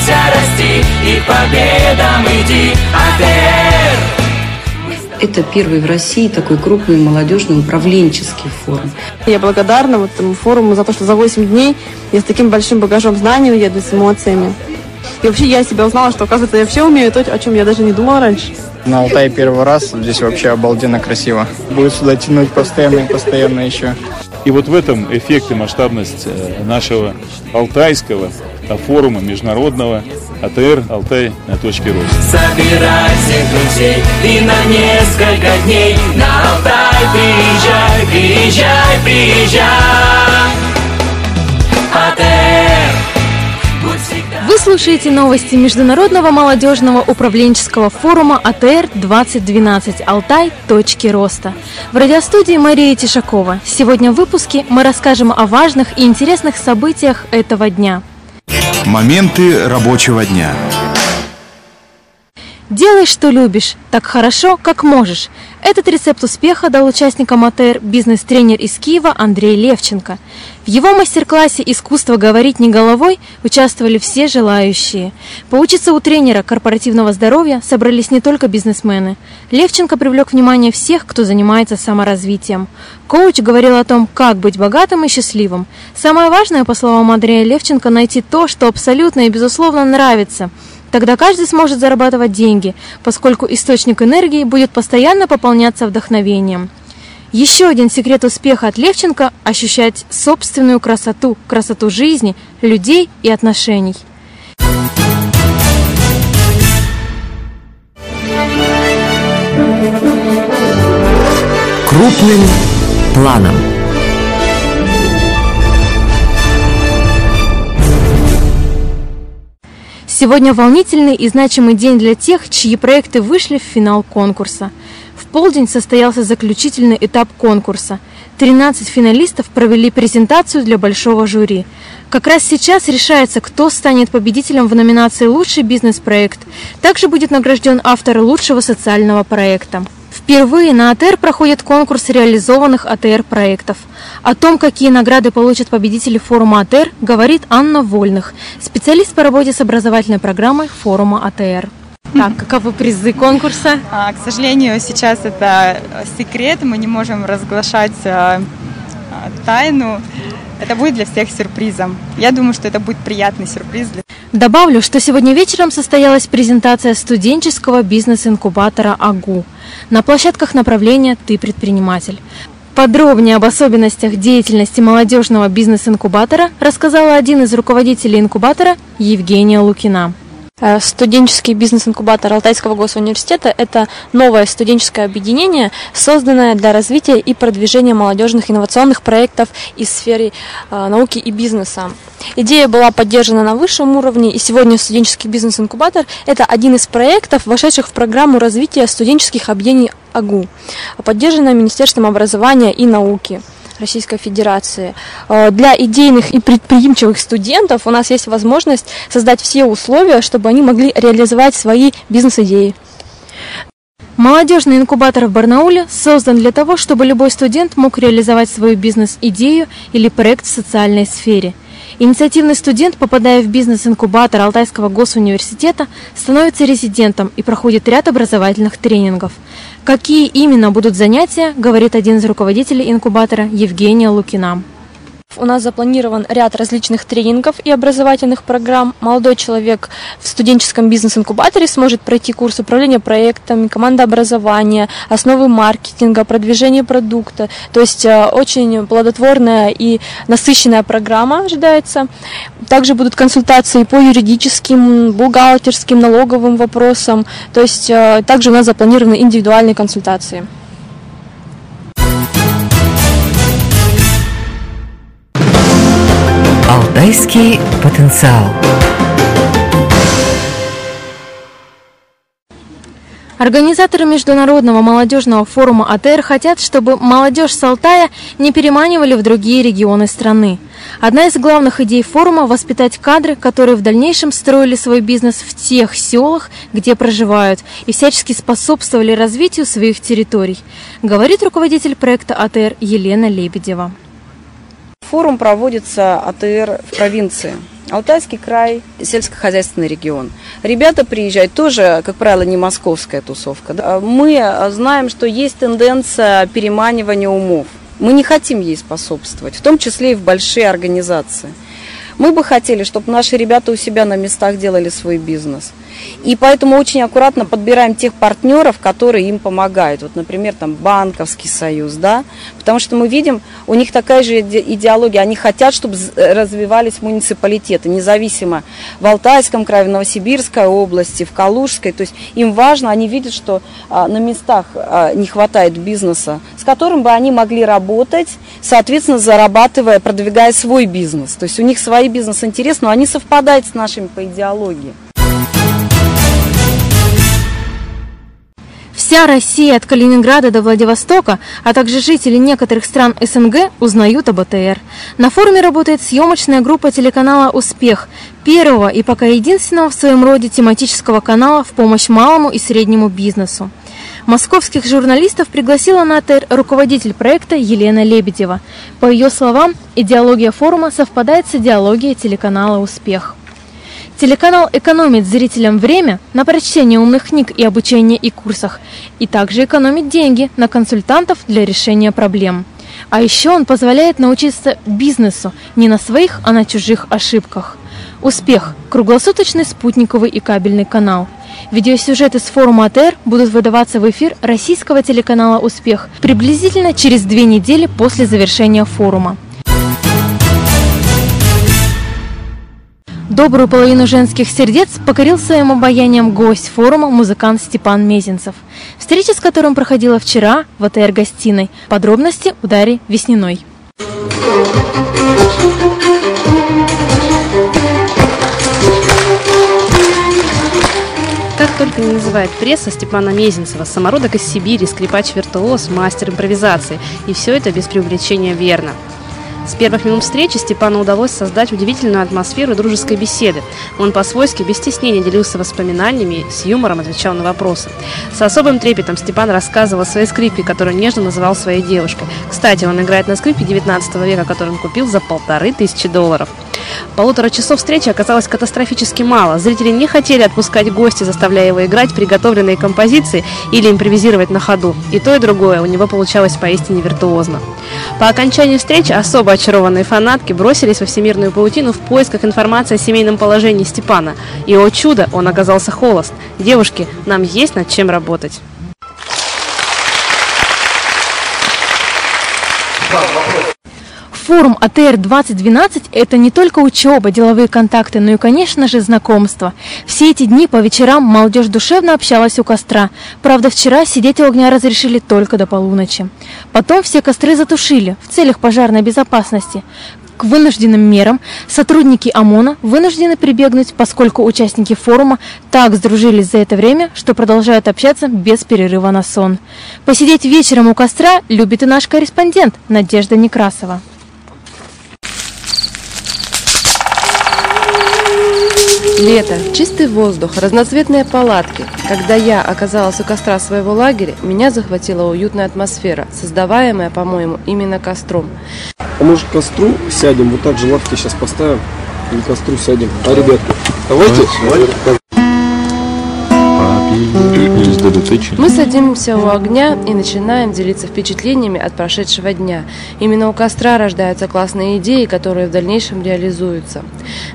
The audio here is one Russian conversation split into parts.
старайся расти и победам иди, АТР. Это первый в России такой крупный молодежный управленческий форум. Я благодарна вот этому форуму за то, что за 8 дней я с таким большим багажом знаний уеду с эмоциями. И вообще я себя узнала, что, оказывается, я все умею, то, о чем я даже не думала раньше. На Алтае первый раз, здесь вообще обалденно красиво. Будет сюда тянуть постоянно и постоянно еще. И вот в этом эффект и масштабность э, нашего алтайского форума международного АТР «Алтай на точке роста». Собирай друзей и на несколько дней на Алтай приезжай, приезжай, приезжай. АТР. Вы слушаете новости Международного молодежного управленческого форума АТР-2012 «Алтай. Точки роста». В радиостудии Мария Тишакова. Сегодня в выпуске мы расскажем о важных и интересных событиях этого дня. Моменты рабочего дня. Делай, что любишь, так хорошо, как можешь. Этот рецепт успеха дал участникам АТР бизнес-тренер из Киева Андрей Левченко. В его мастер-классе «Искусство говорить не головой» участвовали все желающие. Поучиться у тренера корпоративного здоровья собрались не только бизнесмены. Левченко привлек внимание всех, кто занимается саморазвитием. Коуч говорил о том, как быть богатым и счастливым. Самое важное, по словам Андрея Левченко, найти то, что абсолютно и безусловно нравится – Тогда каждый сможет зарабатывать деньги, поскольку источник энергии будет постоянно пополняться вдохновением. Еще один секрет успеха от Левченко – ощущать собственную красоту, красоту жизни, людей и отношений. Крупным планом. Сегодня волнительный и значимый день для тех, чьи проекты вышли в финал конкурса. В полдень состоялся заключительный этап конкурса. 13 финалистов провели презентацию для большого жюри. Как раз сейчас решается, кто станет победителем в номинации «Лучший бизнес-проект». Также будет награжден автор лучшего социального проекта. Впервые на АТР проходит конкурс реализованных АТР-проектов. О том, какие награды получат победители форума АТР, говорит Анна Вольных, специалист по работе с образовательной программой форума АТР. Так, каковы призы конкурса? А, К сожалению, сейчас это секрет, мы не можем разглашать а, а, тайну. Это будет для всех сюрпризом. Я думаю, что это будет приятный сюрприз для Добавлю, что сегодня вечером состоялась презентация студенческого бизнес-инкубатора АГУ. На площадках направления «Ты предприниматель». Подробнее об особенностях деятельности молодежного бизнес-инкубатора рассказала один из руководителей инкубатора Евгения Лукина. Э, Студенческий бизнес-инкубатор Алтайского госуниверситета – это новое студенческое объединение, созданное для развития и продвижения молодежных инновационных проектов из сферы э, науки и бизнеса. Идея была поддержана на высшем уровне, и сегодня студенческий бизнес-инкубатор – это один из проектов, вошедших в программу развития студенческих объединений АГУ, поддержанная Министерством образования и науки. Российской Федерации. Э, Для идейных и предприимчивых студентов у нас есть возможность создать все условия, чтобы они могли реализовать свои бизнес-идеи. Молодежный инкубатор в Барнауле создан для того, чтобы любой студент мог реализовать свою бизнес-идею или проект в социальной сфере. Инициативный студент, попадая в бизнес-инкубатор Алтайского госуниверситета, становится резидентом и проходит ряд образовательных тренингов. Какие именно будут занятия, говорит один из руководителей инкубатора Евгения Лукина. У нас запланирован ряд различных тренингов и образовательных программ. Молодой человек в студенческом бизнес-инкубаторе сможет пройти курс управления проектами, командообразования, основы маркетинга, продвижения продукта. То есть э, очень плодотворная и насыщенная программа ожидается. Также будут консультации по юридическим, бухгалтерским, налоговым вопросам. То есть э, также у нас запланированы индивидуальные консультации. Алтайский потенциал. Организаторы Международного молодежного форума АТР хотят, чтобы молодежь с Алтая не переманивали в другие регионы страны. Одна из главных идей форума – воспитать кадры, которые в дальнейшем строили свой бизнес в тех селах, где проживают, и всячески способствовали развитию своих территорий, говорит руководитель проекта АТР Елена Лебедева. Форум проводится АТР в провинции. Алтайский край, сельскохозяйственный регион. Ребята приезжают, тоже, как правило, не московская тусовка. Мы знаем, что есть тенденция переманивания умов. Мы не хотим ей способствовать, в том числе и в большие организации. Мы бы хотели, чтобы наши ребята у себя на местах делали свой бизнес. И поэтому очень аккуратно подбираем тех партнеров, которые им помогают. Вот, например, там банковский союз, да, потому что мы видим, у них такая же иде- идеология, они хотят, чтобы развивались муниципалитеты, независимо в Алтайском крае, в Новосибирской области, в Калужской. То есть им важно, они видят, что а, на местах а, не хватает бизнеса, с которым бы они могли работать, соответственно, зарабатывая, продвигая свой бизнес. То есть у них свои бизнес-интересы, но они совпадают с нашими по идеологии. Вся Россия от Калининграда до Владивостока, а также жители некоторых стран СНГ узнают об АТР. На форуме работает съемочная группа телеканала «Успех», первого и пока единственного в своем роде тематического канала в помощь малому и среднему бизнесу. Московских журналистов пригласила на АТР руководитель проекта Елена Лебедева. По ее словам, идеология форума совпадает с идеологией телеканала «Успех». Телеканал экономит зрителям время на прочтение умных книг и обучение и курсах, и также экономит деньги на консультантов для решения проблем. А еще он позволяет научиться бизнесу не на своих, а на чужих ошибках. Успех – круглосуточный спутниковый и кабельный канал. Видеосюжеты с форума АТР будут выдаваться в эфир российского телеканала «Успех» приблизительно через две недели после завершения форума. Добрую половину женских сердец покорил своим обаянием гость форума музыкант Степан Мезенцев, встреча с которым проходила вчера в АТР-гостиной. Подробности у Дарьи Весниной. Только не называет пресса Степана Мезенцева, самородок из Сибири, скрипач-виртуоз, мастер импровизации. И все это без преувеличения верно. С первых минут встречи Степану удалось создать удивительную атмосферу дружеской беседы. Он по-свойски без стеснения делился воспоминаниями, с юмором отвечал на вопросы. С особым трепетом Степан рассказывал о своей скрипке, которую нежно называл своей девушкой. Кстати, он играет на скрипке 19 века, которую он купил за полторы тысячи долларов. Полутора часов встречи оказалось катастрофически мало. Зрители не хотели отпускать гостя, заставляя его играть приготовленные композиции или импровизировать на ходу. И то, и другое у него получалось поистине виртуозно. По окончании встречи особо очарованные фанатки бросились во всемирную паутину в поисках информации о семейном положении Степана. И, о чудо, он оказался холост. Девушки, нам есть над чем работать. Форум АТР-2012 – это не только учеба, деловые контакты, но и, конечно же, знакомства. Все эти дни по вечерам молодежь душевно общалась у костра. Правда, вчера сидеть у огня разрешили только до полуночи. Потом все костры затушили в целях пожарной безопасности. К вынужденным мерам сотрудники ОМОНа вынуждены прибегнуть, поскольку участники форума так сдружились за это время, что продолжают общаться без перерыва на сон. Посидеть вечером у костра любит и наш корреспондент Надежда Некрасова. Лето, чистый воздух, разноцветные палатки. Когда я оказалась у костра своего лагеря, меня захватила уютная атмосфера, создаваемая, по-моему, именно костром. А может к костру сядем, вот так же лавки сейчас поставим и к костру сядем. А, ребятки, давайте. Мы садимся у огня и начинаем делиться впечатлениями от прошедшего дня. Именно у костра рождаются классные идеи, которые в дальнейшем реализуются.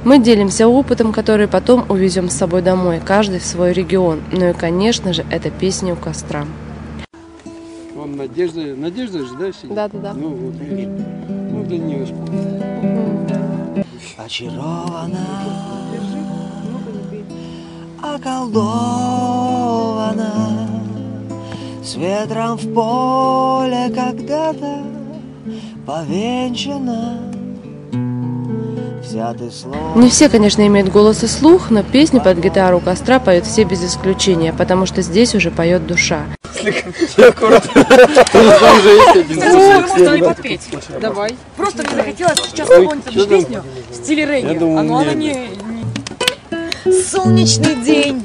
Мы делимся опытом, который потом увезем с собой домой, каждый в свой регион. Ну и, конечно же, это песни у костра. Вам Надежда, Надежда же, да, сидит? Да, да, да. Ну вот, видишь. Ну для нее Очарована, околдована С ветром в поле когда-то повенчана Не все, конечно, имеют голос и слух, но песни под гитару костра поют все без исключения, потому что здесь уже поет душа. Давай. Просто мне захотелось сейчас исполнить одну песню в стиле регги. Думал, А ну она не... не- Солнечный день,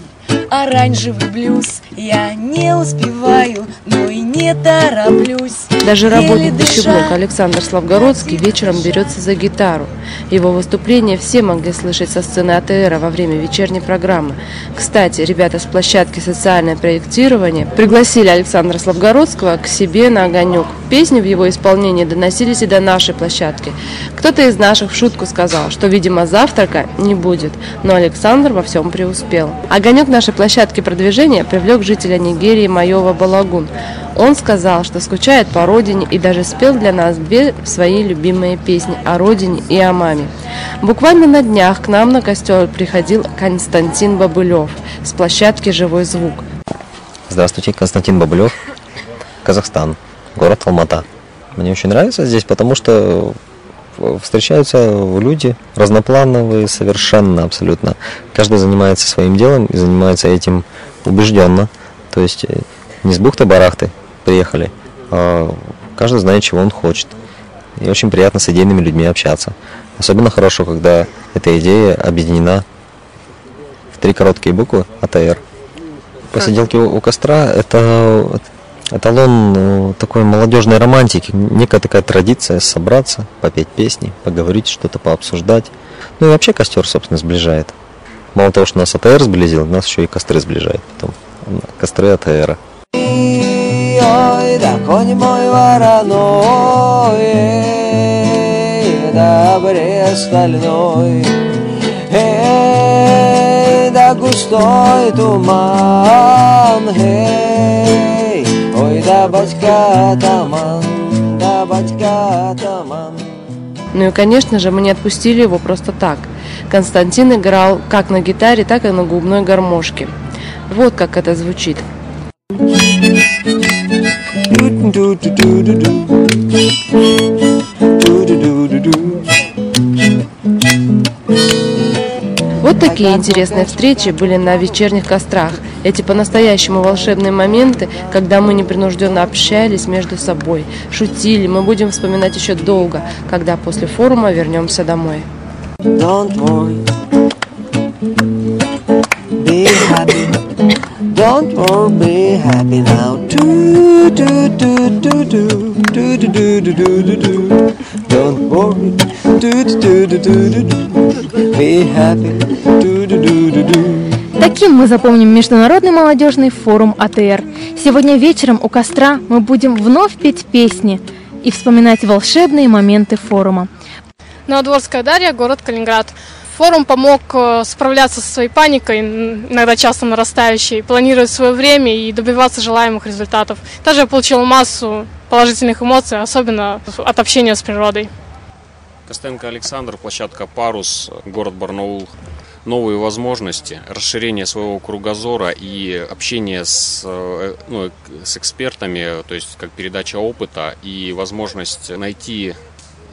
оранжевый блюз Я не успеваю, но и не тороплюсь Даже работник дыша. пищеблока Александр Славгородский вечером берется за гитару. Его выступление все могли слышать со сцены АТР во время вечерней программы. Кстати, ребята с площадки «Социальное проектирование» пригласили Александра Славгородского к себе на огонек. Песни в его исполнении доносились и до нашей площадки. Кто-то из наших в шутку сказал, что, видимо, завтрака не будет, но Александр во всем преуспел. Огонек нашей площадки продвижения привлек жителя Нигерии Майова Балагун. Он сказал, что скучает по родине и даже спел для нас две свои любимые песни о родине и о маме. Буквально на днях к нам на костер приходил Константин Бабылев с площадки «Живой звук». Здравствуйте, Константин Бабылев, Казахстан, город Алмата. Мне очень нравится здесь, потому что встречаются люди разноплановые совершенно, абсолютно. Каждый занимается своим делом и занимается этим убежденно. То есть э, не с бухты-барахты приехали, а каждый знает, чего он хочет. И очень приятно с идейными людьми общаться. Особенно хорошо, когда эта идея объединена в три короткие буквы АТР. Посиделки у у костра – это эталон ну, такой молодежной романтики, некая такая традиция собраться, попеть песни, поговорить, что-то пообсуждать. Ну и вообще костер, собственно, сближает. Мало того, что нас АТР сблизил, нас еще и костры сближает потом. Костры АТР. Ой, да густой туман, эй, батька таман, да батька таман. Ну и, конечно же, мы не отпустили его просто так. Константин играл как на гитаре, так и на губной гармошке. Вот как это звучит. Вот такие интересные встречи были на вечерних кострах. Эти по-настоящему волшебные моменты, когда мы непринужденно общались между собой, шутили, мы будем вспоминать еще долго, когда после форума вернемся домой. Don't worry, be happy. Don't worry, be happy now. Do do do do do do do do do do do do. Don't worry, Be happy. Таким мы запомним Международный молодежный форум АТР. Сегодня вечером у костра мы будем вновь петь песни и вспоминать волшебные моменты форума. Новодворская Дарья, город Калининград. Форум помог э, справляться со своей паникой, иногда часто нарастающей, планировать свое время и добиваться желаемых результатов. Также я получила массу положительных эмоций, особенно от общения с природой. Костенко Александр, площадка «Парус», город Барнаул. Новые возможности, расширение своего кругозора и общение с, э, ну, с экспертами, то есть как передача опыта и возможность найти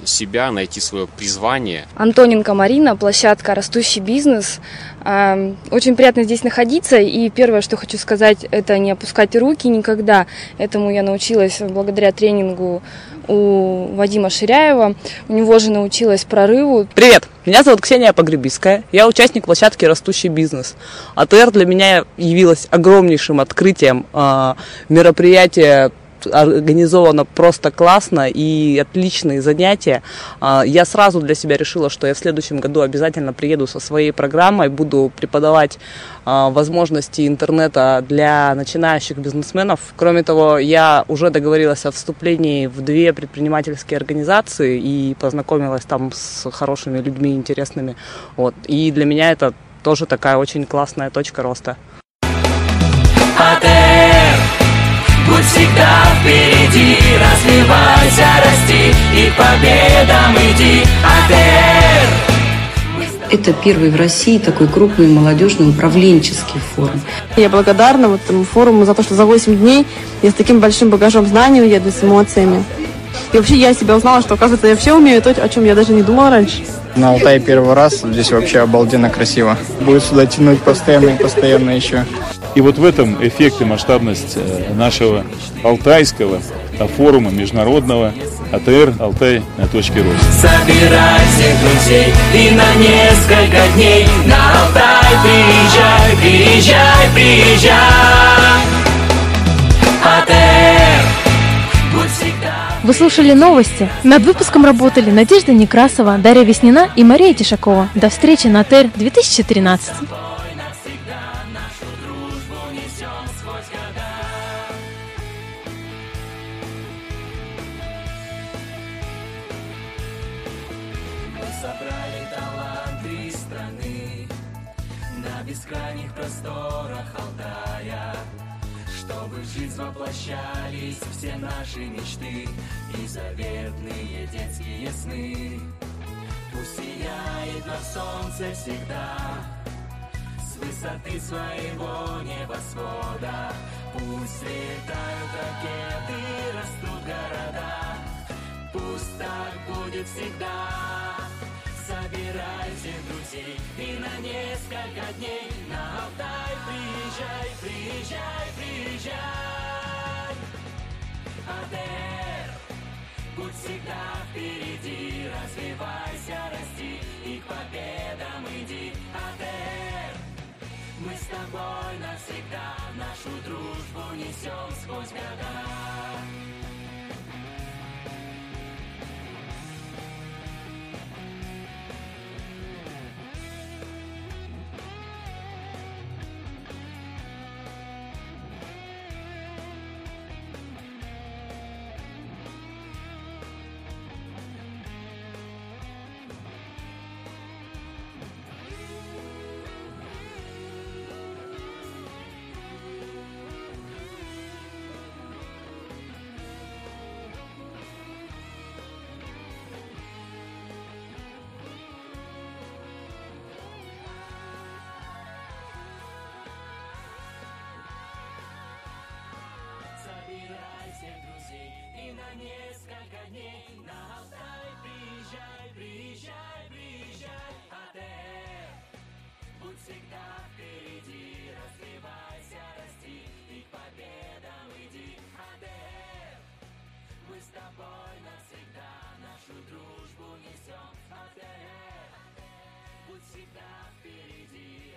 себя, найти свое призвание. Антоненко Марина, площадка «Растущий бизнес». А, Очень приятно здесь находиться, и первое, что хочу сказать, это не опускать руки никогда. Этому я научилась благодаря тренингу у Вадима Ширяева. У него же научилась прорыву. Привет, меня зовут Ксения Погребиская, я участник площадки «Растущий бизнес». АТР для меня явилась огромнейшим открытием. А, Мероприятие организовано просто классно и отличные занятия. А, Я сразу для себя решила, что я в следующем году обязательно приеду со своей программой, буду преподавать а, возможности интернета для начинающих бизнесменов. Кроме того, я уже договорилась о вступлении в две предпринимательские организации и познакомилась там с хорошими людьми, интересными. Вот. И для меня это тоже такая очень классная точка роста. АТР Будь всегда впереди, развивайся, расти И победам иди, АТР Это первый в России такой крупный молодежный управленческий форум. Я благодарна вот этому форуму за то, что за 8 дней я с таким большим багажом знаний уеду, с эмоциями. И вообще я себя узнала, что, оказывается, я все умею, то, о чем я даже не думала раньше. На Алтае первый раз, здесь вообще обалденно красиво. Будет сюда тянуть постоянно и постоянно еще. И вот в этом эффект и масштабность э, нашего алтайского форума международного АТР «Алтай на точке роста». Собирай всех друзей и на несколько дней на Алтай приезжай, приезжай, приезжай. АТР, будь всегда Вы слушали новости. Над выпуском работали Надежда Некрасова, Дарья Веснина и Мария Тишакова. До встречи на ТЭР 2013. Все наши мечты И заветные детские сны. Пусть сияет на солнце всегда С высоты своего небосвода. Пусть летают ракеты, растут города. Пусть так будет всегда. Собирай всех друзей И на несколько дней На Алтай приезжай, приезжай, приезжай АТР Будь всегда впереди. Развивайся, расти И к победам иди. АТР Мы с тобой навсегда Нашу дружбу несем сквозь года всех друзей. И на несколько дней на Алтай Приезжай, приезжай, приезжай Отель. Будь всегда впереди Развивайся, расти. И к победам иди Отель. Мы с тобой навсегда Нашу дружбу несем Отель. Будь всегда впереди